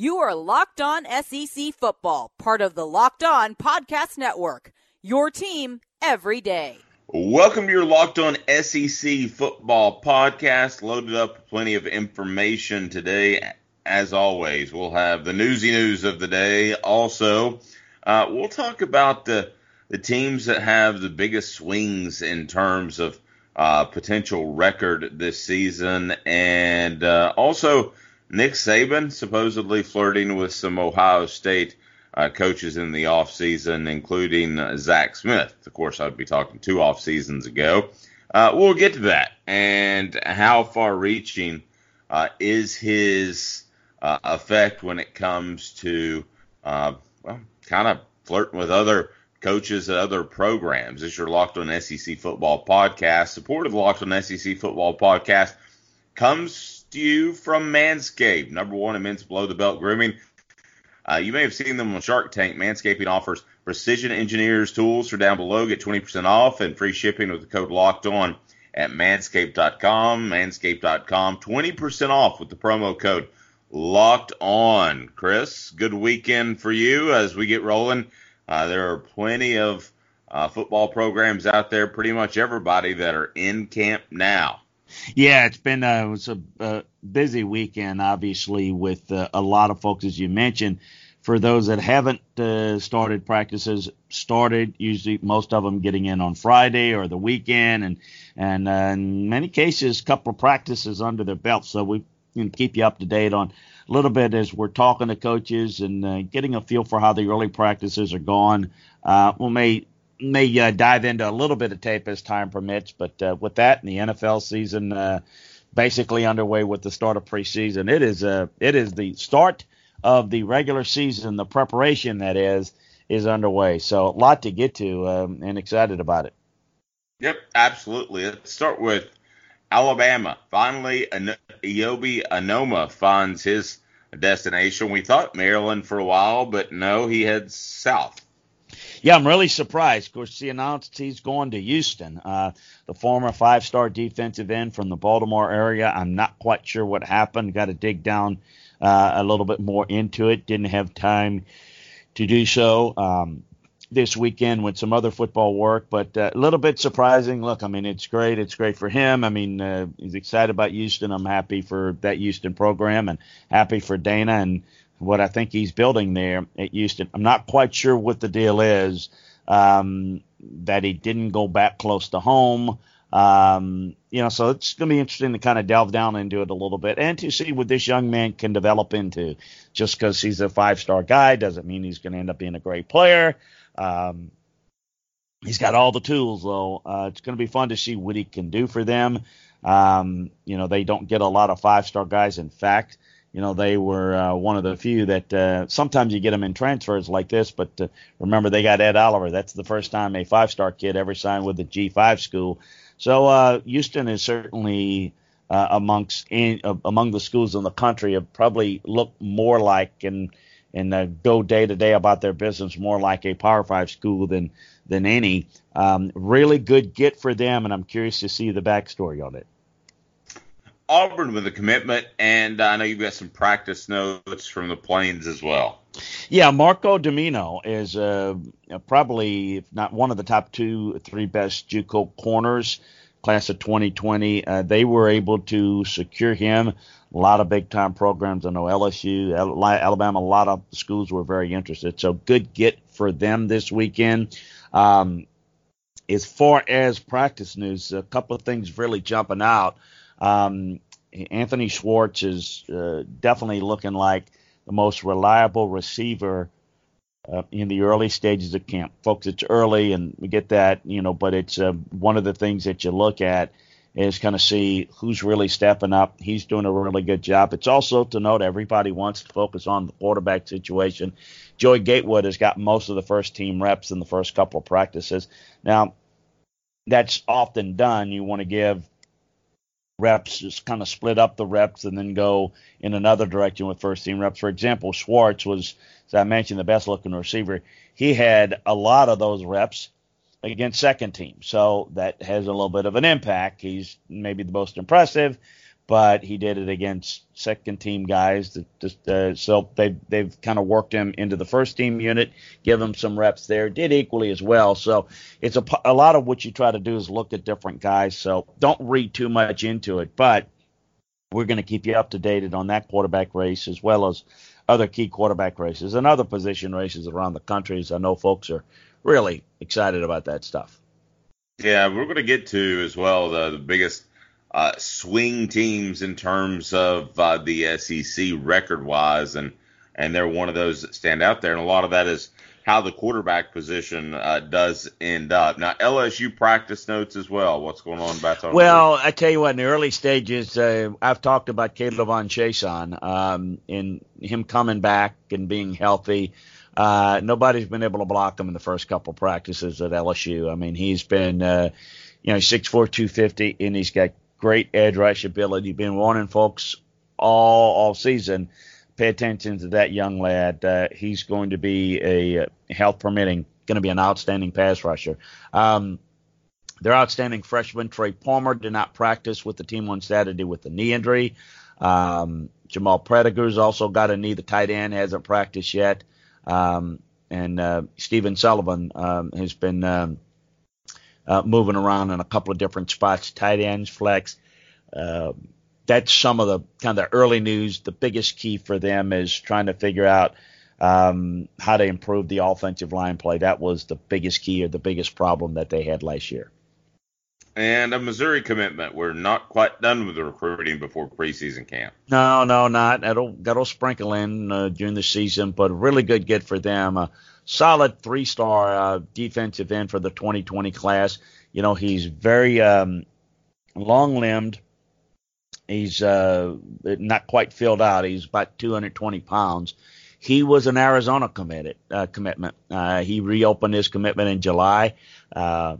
You are Locked On SEC Football, part of the Locked On Podcast Network. Your team every day. Welcome to your Locked On SEC Football podcast. Loaded up plenty of information today. As always, we'll have the newsy news of the day. Also, uh, we'll talk about the the teams that have the biggest swings in terms of uh, potential record this season, and uh, also Nick Saban supposedly flirting with some Ohio State uh, coaches in the offseason, including uh, Zach Smith. Of course, I'd be talking two off seasons ago. Uh, we'll get to that and how far reaching uh, is his uh, effect when it comes to, uh, well, kind of flirting with other coaches at other programs. This is your Locked On SEC Football podcast. Support of Locked On SEC Football podcast comes you from Manscaped, number one in men's below the belt grooming. Uh, you may have seen them on Shark Tank. Manscaping offers precision engineers tools. For down below, get 20% off and free shipping with the code locked on at manscaped.com. Manscaped.com, 20% off with the promo code locked on. Chris, good weekend for you as we get rolling. Uh, there are plenty of uh, football programs out there, pretty much everybody that are in camp now. Yeah, it's been a, it was a, a busy weekend, obviously, with uh, a lot of folks, as you mentioned. For those that haven't uh, started practices, started usually most of them getting in on Friday or the weekend, and and uh, in many cases, a couple of practices under their belt. So we can keep you up to date on a little bit as we're talking to coaches and uh, getting a feel for how the early practices are going. Uh, we may may uh, dive into a little bit of tape as time permits. But uh, with that, and the NFL season uh, basically underway with the start of preseason, it is uh, it is the start of the regular season. The preparation that is is underway. So a lot to get to, um, and excited about it. Yep, absolutely. Let's start with Alabama. Finally, Eyabi Anoma finds his destination. We thought Maryland for a while, but no, he heads south. Yeah, I'm really surprised. Of course, he announced he's going to Houston. Uh, the former five-star defensive end from the Baltimore area. I'm not quite sure what happened. Got to dig down uh, a little bit more into it. Didn't have time to do so um, this weekend with some other football work, but uh, a little bit surprising. Look, I mean, it's great. It's great for him. I mean, uh, he's excited about Houston. I'm happy for that Houston program and happy for Dana and what I think he's building there at Houston. I'm not quite sure what the deal is. Um, that he didn't go back close to home. Um, you know, so it's going to be interesting to kind of delve down into it a little bit and to see what this young man can develop into. Just because he's a five star guy doesn't mean he's going to end up being a great player. Um, he's got all the tools, though. Uh, it's going to be fun to see what he can do for them. Um, you know, they don't get a lot of five star guys. In fact, you know, they were uh, one of the few that uh, sometimes you get them in transfers like this, but uh, remember they got Ed Oliver. That's the first time a five-star kid ever signed with a G5 school. So uh, Houston is certainly uh, amongst in, uh, among the schools in the country have probably looked more like and and go day to day about their business more like a Power Five school than than any. Um, really good get for them, and I'm curious to see the backstory on it. Auburn with a commitment, and I know you've got some practice notes from the Plains as well. Yeah, Marco Domio is uh, probably, if not one of the top two, three best JUCO corners, class of 2020. Uh, they were able to secure him. A lot of big time programs. I know LSU, Alabama, a lot of schools were very interested. So good get for them this weekend. Um, as far as practice news, a couple of things really jumping out. Um, Anthony Schwartz is uh, definitely looking like the most reliable receiver uh, in the early stages of camp. Folks, it's early and we get that, you know, but it's uh, one of the things that you look at is kind of see who's really stepping up. He's doing a really good job. It's also to note everybody wants to focus on the quarterback situation. Joey Gatewood has got most of the first team reps in the first couple of practices. Now, that's often done. You want to give reps, just kind of split up the reps and then go in another direction with first team reps. For example, Schwartz was, as I mentioned, the best looking receiver. He had a lot of those reps against second team. So that has a little bit of an impact. He's maybe the most impressive, but he did it against second team guys. That just uh, so they they've kind of worked him into the first team unit, give him some reps there. Did equally as well. So it's a a lot of what you try to do is look at different guys. So don't read too much into it, but we're going to keep you up to date on that quarterback race as well as other key quarterback races and other position races around the country. As I know folks are really excited about that stuff. Yeah, we're going to get to as well the, the biggest uh, swing teams in terms of uh, the SEC record wise, and and they're one of those that stand out there, and a lot of that is how the quarterback position uh, does end up. Now LSU practice notes as well. What's going on Baton? Well, I tell you what, in the early stages, uh, I've talked about K'Lavon Chaisson um, in him coming back and being healthy. Uh, nobody's been able to block him in the first couple practices at LSU. I mean, he's been, uh, you know, six four two fifty, and he's got great edge rush ability. Been warning folks all all season. Pay attention to that young lad. Uh, he's going to be a health permitting, going to be an outstanding pass rusher. Um, their outstanding freshman Trey Palmer did not practice with the team on Saturday with a knee injury. Um, Jamal Pettigrew's also got a knee. The tight end hasn't practiced yet. Um, and uh, Stephen Sullivan um, has been um, uh, moving around in a couple of different spots, tight ends, flex. Uh, that's some of the kind of the early news. The biggest key for them is trying to figure out um, how to improve the offensive line play. That was the biggest key or the biggest problem that they had last year and a Missouri commitment. We're not quite done with the recruiting before preseason camp. No, no, not. That'll that'll sprinkle in uh, during the season, but really good get for them. A solid three-star uh, defensive end for the 2020 class. You know, he's very um, long-limbed. He's uh, not quite filled out. He's about 220 pounds. He was an Arizona committed uh, commitment. Uh, he reopened his commitment in July. Uh,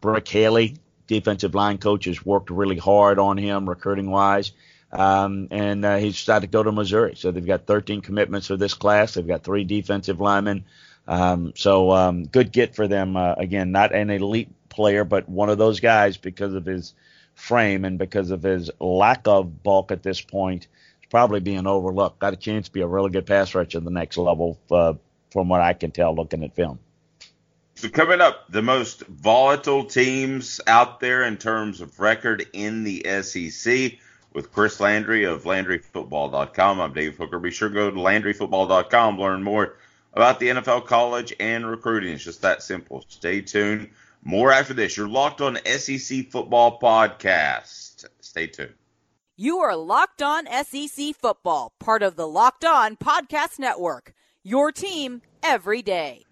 Brick Haley, defensive line coach, has worked really hard on him recruiting wise. Um, and uh, he's decided to go to Missouri. So they've got 13 commitments for this class. They've got three defensive linemen. Um, so um, good get for them. Uh, again, not an elite player, but one of those guys because of his frame and because of his lack of bulk at this point, is probably being overlooked. Got a chance to be a really good pass rusher at the next level, uh, from what I can tell looking at film. So coming up, the most volatile teams out there in terms of record in the SEC with Chris Landry of LandryFootball.com. I'm Dave Hooker. Be sure to go to LandryFootball.com learn more about the NFL college and recruiting. It's just that simple. Stay tuned. More after this. You're locked on SEC Football Podcast. Stay tuned. You are locked on SEC Football, part of the Locked On Podcast Network. Your team every day.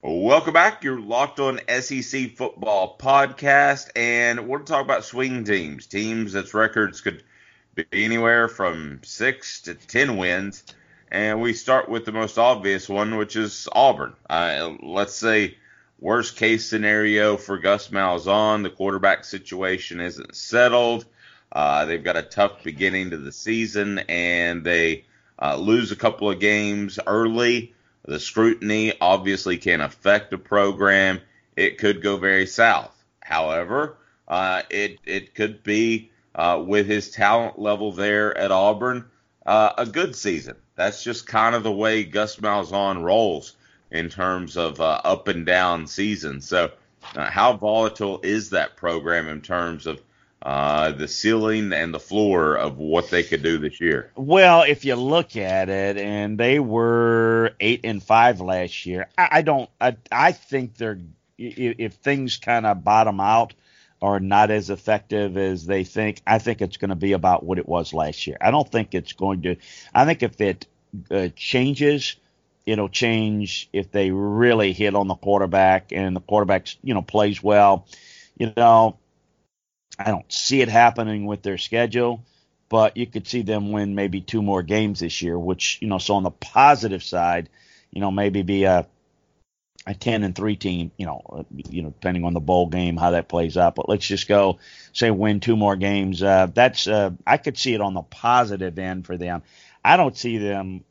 Welcome back. You're locked on SEC football podcast, and we're talk about swing teams, teams that's records could be anywhere from six to ten wins. And we start with the most obvious one, which is Auburn. Uh, let's say worst case scenario for Gus Malzahn, the quarterback situation isn't settled. Uh, they've got a tough beginning to the season, and they uh, lose a couple of games early the scrutiny obviously can affect a program. It could go very south. However, uh, it it could be uh, with his talent level there at Auburn uh, a good season. That's just kind of the way Gus Malzahn rolls in terms of uh, up and down seasons. So, uh, how volatile is that program in terms of uh, the ceiling and the floor of what they could do this year? Well, if you look at it, and they were eight and five last year, I, I don't. I, I think they're if, things kind of bottom out or not as effective as they think, I think it's going to be about what it was last year. I don't think it's going to. I think if it uh, changes. It'll change if they really hit on the quarterback and the quarterback, you know, plays well. You know, I don't see it happening with their schedule, but you could see them win maybe two more games this year, which, you know, so on the positive side, you know, maybe be a a 10 and 3 team, you know, uh, you know, depending on the bowl game how that plays out, but let's just go say win two more games. Uh that's uh I could see it on the positive end for them. I don't see them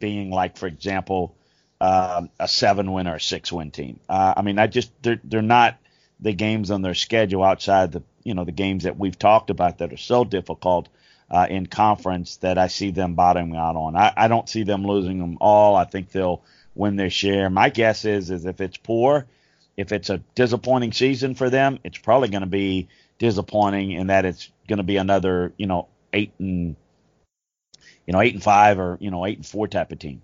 being like for example, uh, a 7 win or a 6 win team. Uh, I mean, I just they're they're not the games on their schedule outside the you know the games that we've talked about that are so difficult uh, in conference that I see them bottoming out on. I, I don't see them losing them all. I think they'll win their share. My guess is is if it's poor, if it's a disappointing season for them, it's probably going to be disappointing in that it's going to be another you know eight and you know eight and five or you know eight and four type of team.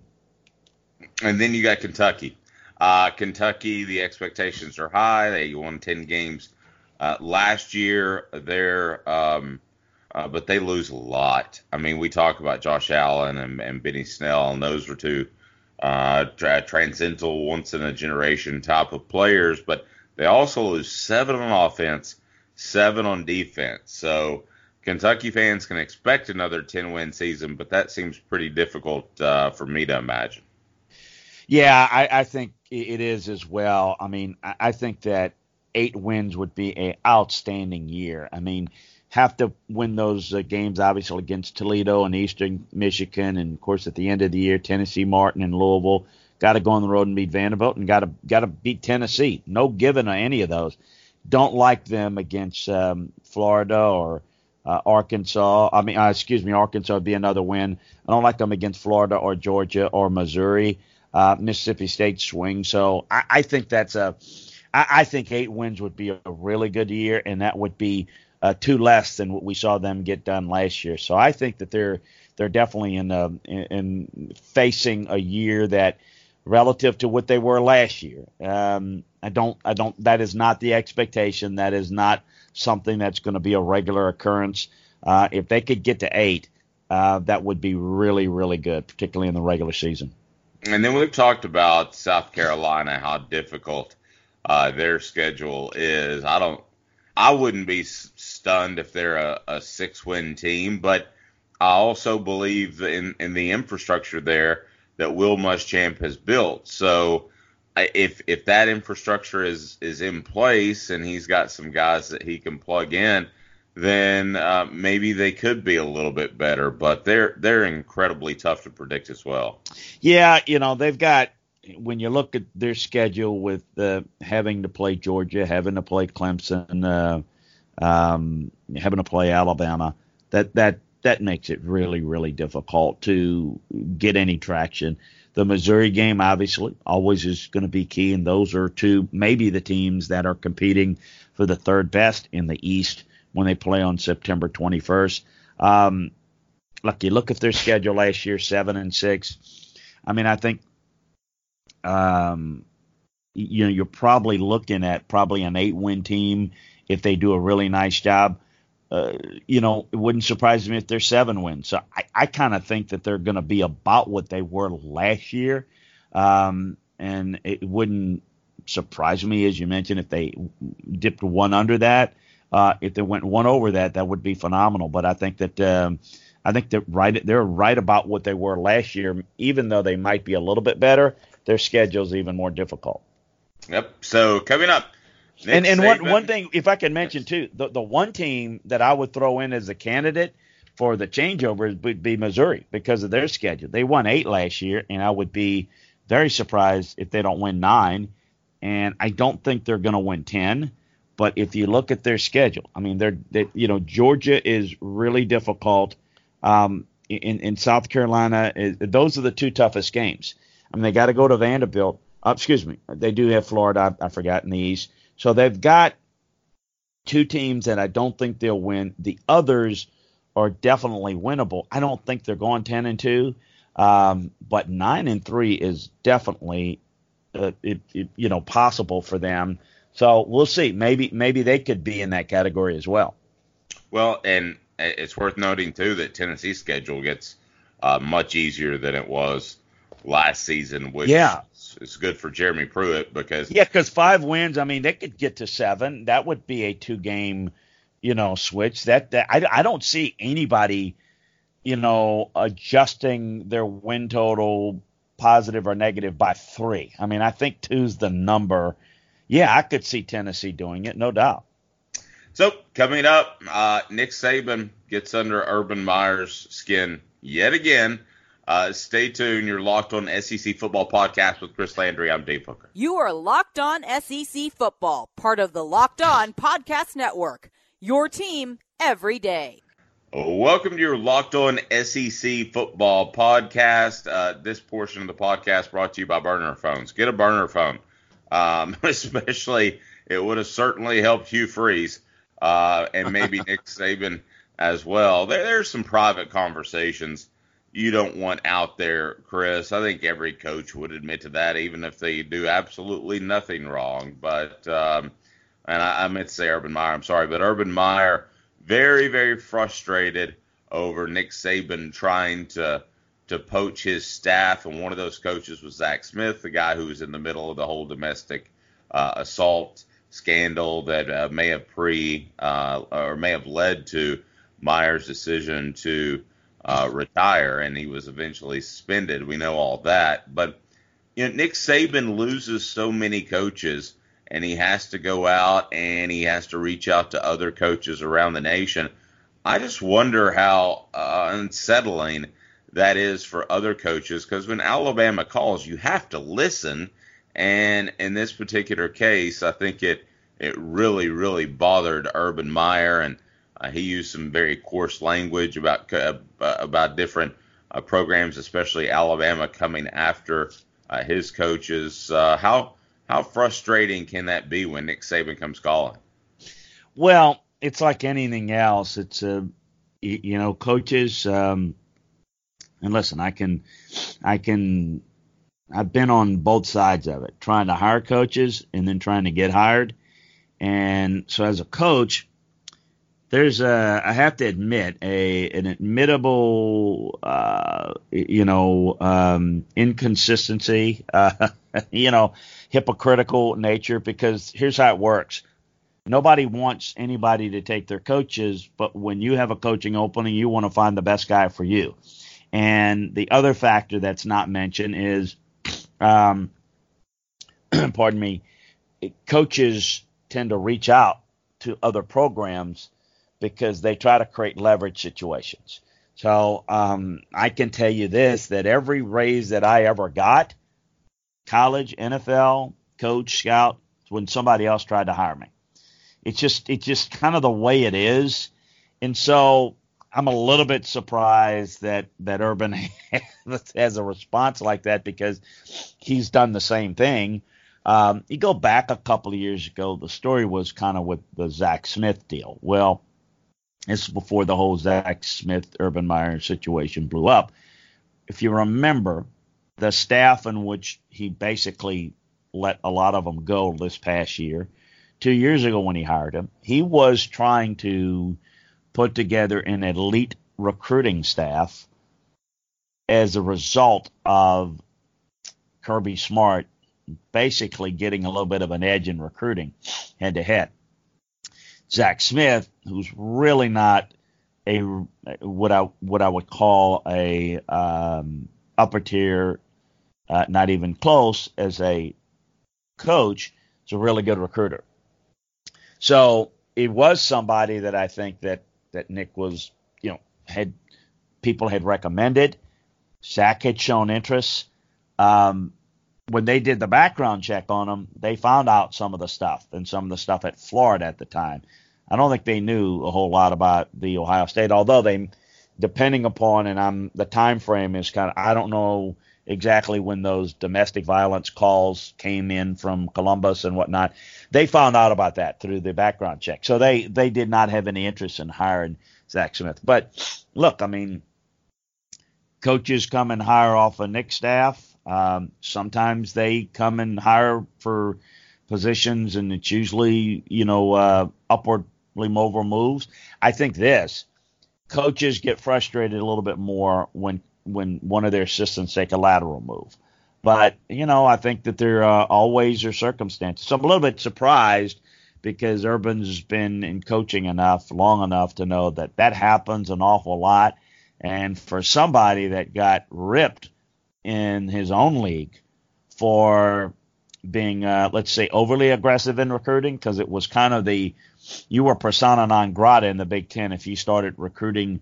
And then you got Kentucky. Uh, Kentucky, the expectations are high. They won ten games uh, last year. They're um, uh, but they lose a lot. I mean, we talk about Josh Allen and, and Benny Snell, and those were two uh, tra- transcendental, once in a generation type of players. But they also lose seven on offense, seven on defense. So Kentucky fans can expect another 10 win season, but that seems pretty difficult uh, for me to imagine. Yeah, I, I, think it is as well. I mean, I think that eight wins would be a outstanding year. I mean, have to win those uh, games, obviously, against Toledo and Eastern Michigan, and of course, at the end of the year, Tennessee, Martin, and Louisville. Got to go on the road and beat Vanderbilt, and got to got to beat Tennessee. No given on any of those. Don't like them against um, Florida or uh, Arkansas. I mean, uh, excuse me, Arkansas would be another win. I don't like them against Florida or Georgia or Missouri. Uh, Mississippi State swing. So I, I think that's a. I, I think eight wins would be a really good year, and that would be uh, two less than what we saw them get done last year. So I think that they're they're definitely in, uh, in, in facing a year that relative to what they were last year. Um, I don't I don't that is not the expectation. That is not something that's going to be a regular occurrence. Uh, if they could get to eight, uh, that would be really really good, particularly in the regular season. And then we've talked about South Carolina, how difficult uh, their schedule is. I don't I wouldn't be stunned if they're a, a six win team, but I also believe in, in the infrastructure there that Will Muschamp has built. So if if that infrastructure is is in place and he's got some guys that he can plug in, then uh, maybe they could be a little bit better. But they're they're incredibly tough to predict as well. Yeah, you know they've got when you look at their schedule with uh, having to play Georgia, having to play Clemson, uh, um, having to play Alabama, that that that makes it really really difficult to get any traction. The Missouri game obviously always is going to be key, and those are two maybe the teams that are competing for the third best in the East when they play on September 21st. Um, look, you look at their schedule last year, seven and six. I mean, I think um, you know, you're probably looking at probably an eight win team if they do a really nice job. Uh, you know, it wouldn't surprise me if they're seven wins. So I, I kind of think that they're going to be about what they were last year. Um, and it wouldn't surprise me, as you mentioned, if they dipped one under that. Uh, if they went one over that, that would be phenomenal. But I think that um, I think that right they're right about what they were last year, even though they might be a little bit better their schedule's even more difficult. Yep. So coming up. Nick and and one one thing, if I can mention too, the the one team that I would throw in as a candidate for the changeover would be Missouri because of their schedule. They won eight last year, and I would be very surprised if they don't win nine. And I don't think they're going to win ten. But if you look at their schedule, I mean, they're they, you know Georgia is really difficult. Um, in in South Carolina, those are the two toughest games. I mean, they got to go to Vanderbilt. Uh, excuse me, they do have Florida. I, I forgot in the East, so they've got two teams that I don't think they'll win. The others are definitely winnable. I don't think they're going ten and two, um, but nine and three is definitely uh, it, it, you know possible for them. So we'll see. Maybe maybe they could be in that category as well. Well, and it's worth noting too that Tennessee's schedule gets uh, much easier than it was last season, which yeah. is good for Jeremy Pruitt because yeah, because five wins. I mean, they could get to seven. That would be a two game, you know, switch. That, that I, I don't see anybody, you know, adjusting their win total positive or negative by three. I mean, I think two's the number. Yeah, I could see Tennessee doing it, no doubt. So coming up, uh, Nick Saban gets under Urban Meyer's skin yet again Uh, stay tuned. You're locked on SEC Football Podcast with Chris Landry. I'm Dave Hooker. You are locked on SEC Football, part of the Locked On Podcast Network. Your team every day. Welcome to your Locked On SEC Football Podcast. Uh, this portion of the podcast brought to you by Burner Phones. Get a burner phone. Um, especially, it would have certainly helped Hugh Freeze uh, and maybe Nick Saban as well. There, there's some private conversations you don't want out there, Chris. I think every coach would admit to that, even if they do absolutely nothing wrong. But um, and I, I meant to say Urban Meyer. I'm sorry, but Urban Meyer very very frustrated over Nick Saban trying to to poach his staff, and one of those coaches was Zach Smith, the guy who was in the middle of the whole domestic uh, assault scandal that uh, may have pre uh, or may have led to Meyer's decision to uh, retire, and he was eventually suspended. We know all that, but you know Nick Saban loses so many coaches, and he has to go out and he has to reach out to other coaches around the nation. I just wonder how uh, unsettling that is for other coaches because when Alabama calls, you have to listen. And in this particular case, I think it it really really bothered Urban Meyer and uh, he used some very coarse language about uh, about different uh, programs, especially Alabama coming after uh, his coaches. Uh, how how frustrating can that be when Nick Saban comes calling? Well, it's like anything else. It's a you, you know coaches. Um, and listen, I can I can I've been on both sides of it, trying to hire coaches and then trying to get hired. And so as a coach, there's a I have to admit a an admittable uh, you know um, inconsistency uh, you know hypocritical nature because here's how it works nobody wants anybody to take their coaches but when you have a coaching opening you want to find the best guy for you and the other factor that's not mentioned is um, pardon me coaches tend to reach out to other programs because they try to create leverage situations. So um, I can tell you this: that every raise that I ever got, college, NFL, coach, scout, when somebody else tried to hire me. It's just it's just kind of the way it is, and so I'm a little bit surprised that that Urban has a response like that because he's done the same thing. Um, you go back a couple of years ago, the story was kind of with the Zach Smith deal. Well, this is before the whole Zach Smith Urban Meyer situation blew up. If you remember, the staff in which he basically let a lot of them go this past year, two years ago when he hired him, he was trying to put together an elite recruiting staff as a result of Kirby Smart basically getting a little bit of an edge in recruiting head to head. Zach Smith, who's really not a what I what I would call a um, upper tier, uh, not even close as a coach, is a really good recruiter. So it was somebody that I think that that Nick was, you know, had people had recommended. Zach had shown interest. Um, when they did the background check on him, they found out some of the stuff and some of the stuff at Florida at the time. I don't think they knew a whole lot about the Ohio State, although they, depending upon, and I'm the time frame is kind of I don't know exactly when those domestic violence calls came in from Columbus and whatnot. They found out about that through the background check, so they they did not have any interest in hiring Zach Smith. But look, I mean, coaches come and hire off a Nick staff. Um, sometimes they come and hire for positions, and it's usually you know uh, upward mobile moves. I think this coaches get frustrated a little bit more when when one of their assistants take a lateral move. But you know, I think that there are always are circumstances. So I'm a little bit surprised because Urban's been in coaching enough long enough to know that that happens an awful lot. And for somebody that got ripped in his own league for being, uh, let's say, overly aggressive in recruiting, because it was kind of the you were persona non grata in the Big Ten if you started recruiting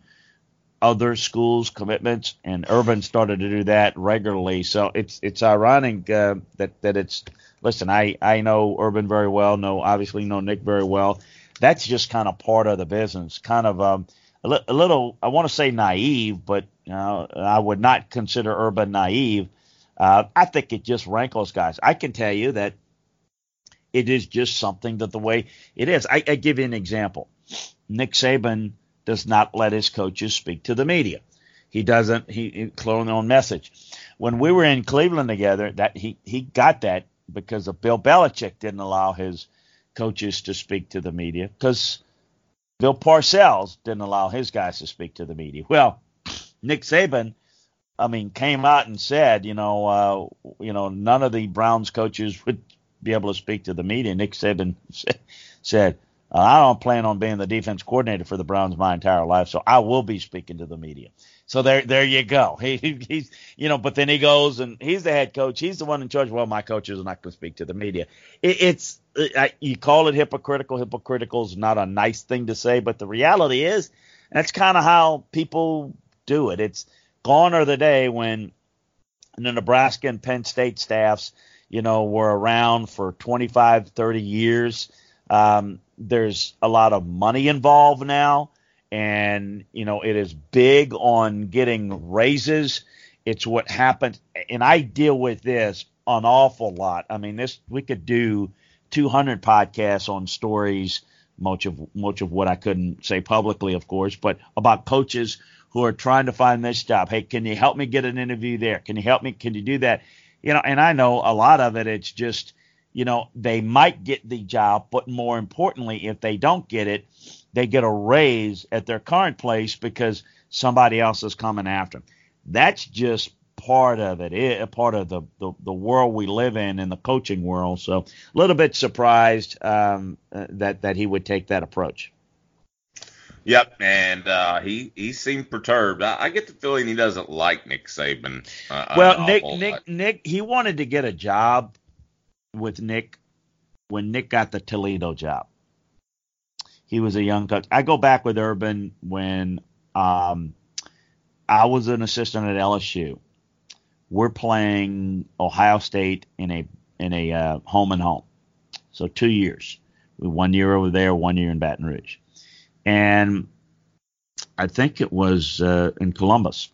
other schools' commitments, and Urban started to do that regularly. So it's it's ironic uh, that that it's listen. I I know Urban very well. Know obviously know Nick very well. That's just kind of part of the business. Kind of um, a, li- a little. I want to say naive, but you know, I would not consider Urban naive. Uh, I think it just rankles guys. I can tell you that it is just something that the way it is. I, I give you an example. Nick Saban does not let his coaches speak to the media. He doesn't. He, he clone on own message. When we were in Cleveland together, that he he got that because of Bill Belichick didn't allow his coaches to speak to the media because Bill Parcells didn't allow his guys to speak to the media. Well, Nick Saban, I mean, came out and said, you know, uh, you know, none of the Browns coaches would be able to speak to the media. Nick Saban said, uh, I don't plan on being the defense coordinator for the Browns my entire life, so I will be speaking to the media. So there, there you go. He, he's, you know, but then he goes and he's the head coach. He's the one in charge. Well, my coaches are not going to speak to the media. It, it's, it, you call it hypocritical. Hypocritical is not a nice thing to say, but the reality is that's kind of how people do it. It's gone are the day when the Nebraska and Penn State staffs, you know, were around for 25, 30 years. Um, there's a lot of money involved now, and you know it is big on getting raises. It's what happened, and I deal with this an awful lot. I mean, this we could do 200 podcasts on stories, much of much of what I couldn't say publicly, of course, but about coaches who are trying to find this job. Hey, can you help me get an interview there? Can you help me? Can you do that? You know, and I know a lot of it. It's just you know, they might get the job, but more importantly, if they don't get it, they get a raise at their current place because somebody else is coming after them. That's just part of it, it part of the, the, the world we live in, in the coaching world. So a little bit surprised um, uh, that, that he would take that approach. Yep, and uh, he he seemed perturbed. I, I, get the feeling he doesn't like Nick Saban. Uh, well, Nick Nick Nick he wanted to get a job with Nick when Nick got the Toledo job. He was a young coach. I go back with Urban when um, I was an assistant at LSU. We're playing Ohio State in a in a uh, home and home, so two years. One year over there, one year in Baton Rouge, and I think it was uh, in Columbus.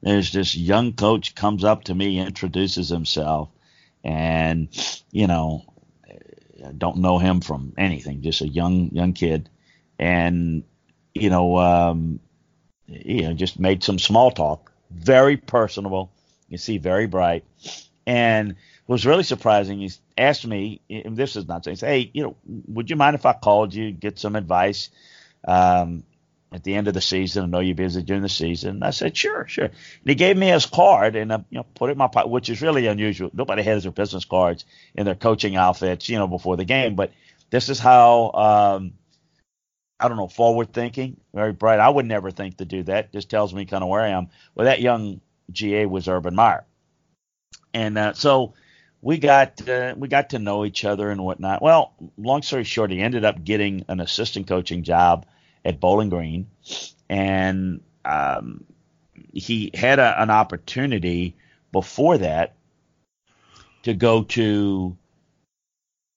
There's this young coach comes up to me, introduces himself, and you know, I don't know him from anything, just a young young kid, and you know, um, you know, just made some small talk, very personable. You see, very bright, and was really surprising. He asked me, and this is not saying, hey, you know, would you mind if I called you, get some advice? Um, at the end of the season. I know you're busy during the season. And I said, sure, sure. And he gave me his card and I, you know, put it in my pocket, which is really unusual. Nobody has their business cards in their coaching outfits, you know, before the game. But this is how, um, I don't know, forward thinking, very bright. I would never think to do that. Just tells me kind of where I am. Well, that young GA was Urban Meyer. And uh, so we got uh, we got to know each other and whatnot. Well, long story short, he ended up getting an assistant coaching job – at Bowling Green, and um, he had a, an opportunity before that to go to,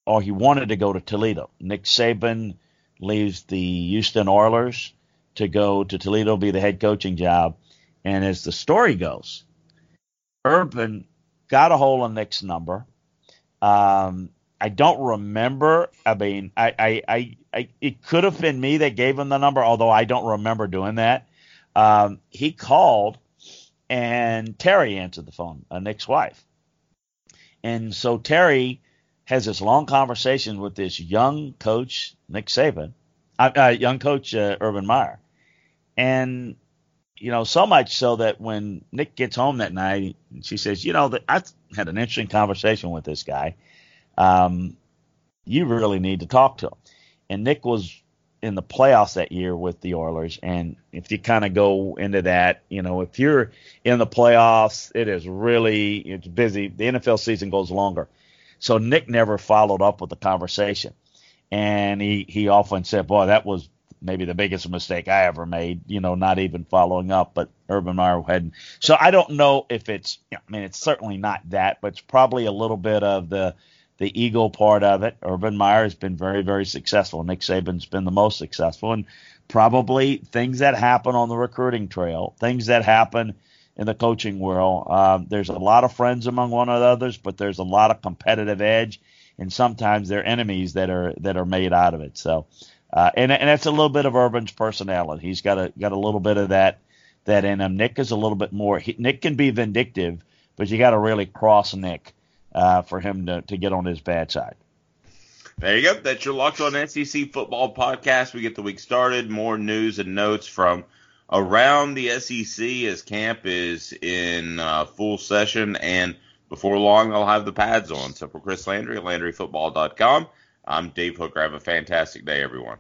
or he wanted to go to Toledo. Nick Saban leaves the Houston Oilers to go to Toledo, be the head coaching job. And as the story goes, Urban got a hold of Nick's number. Um, I don't remember. I mean, I, I, I, I, it could have been me that gave him the number, although I don't remember doing that. Um, he called, and Terry answered the phone, uh, Nick's wife, and so Terry has this long conversation with this young coach, Nick Saban, uh, uh, young coach uh, Urban Meyer, and you know so much so that when Nick gets home that night, she says, you know, I had an interesting conversation with this guy um, you really need to talk to him. And Nick was in the playoffs that year with the Oilers. And if you kind of go into that, you know, if you're in the playoffs, it is really it's busy. The NFL season goes longer. So Nick never followed up with the conversation. And he, he often said, Boy, that was maybe the biggest mistake I ever made, you know, not even following up, but Urban Meyer had. So I don't know if it's, I mean, it's certainly not that, but it's probably a little bit of the the ego part of it. Urban Meyer has been very, very successful. Nick Saban's been the most successful, and probably things that happen on the recruiting trail, things that happen in the coaching world. Um, there's a lot of friends among one another's, but there's a lot of competitive edge, and sometimes they're enemies that are that are made out of it. So, uh, and and that's a little bit of Urban's personality. He's got a got a little bit of that that in him. Nick is a little bit more. He, Nick can be vindictive, but you got to really cross Nick uh, for him to, to get on his bad side. There you go. That's your Locked On SEC Football podcast. We get the week started. More news and notes from around the SEC as camp is in uh, full session. And before long, I'll have the pads on. So for Chris Landry at LandryFootball.com, I'm Dave Hooker. Have a fantastic day, everyone.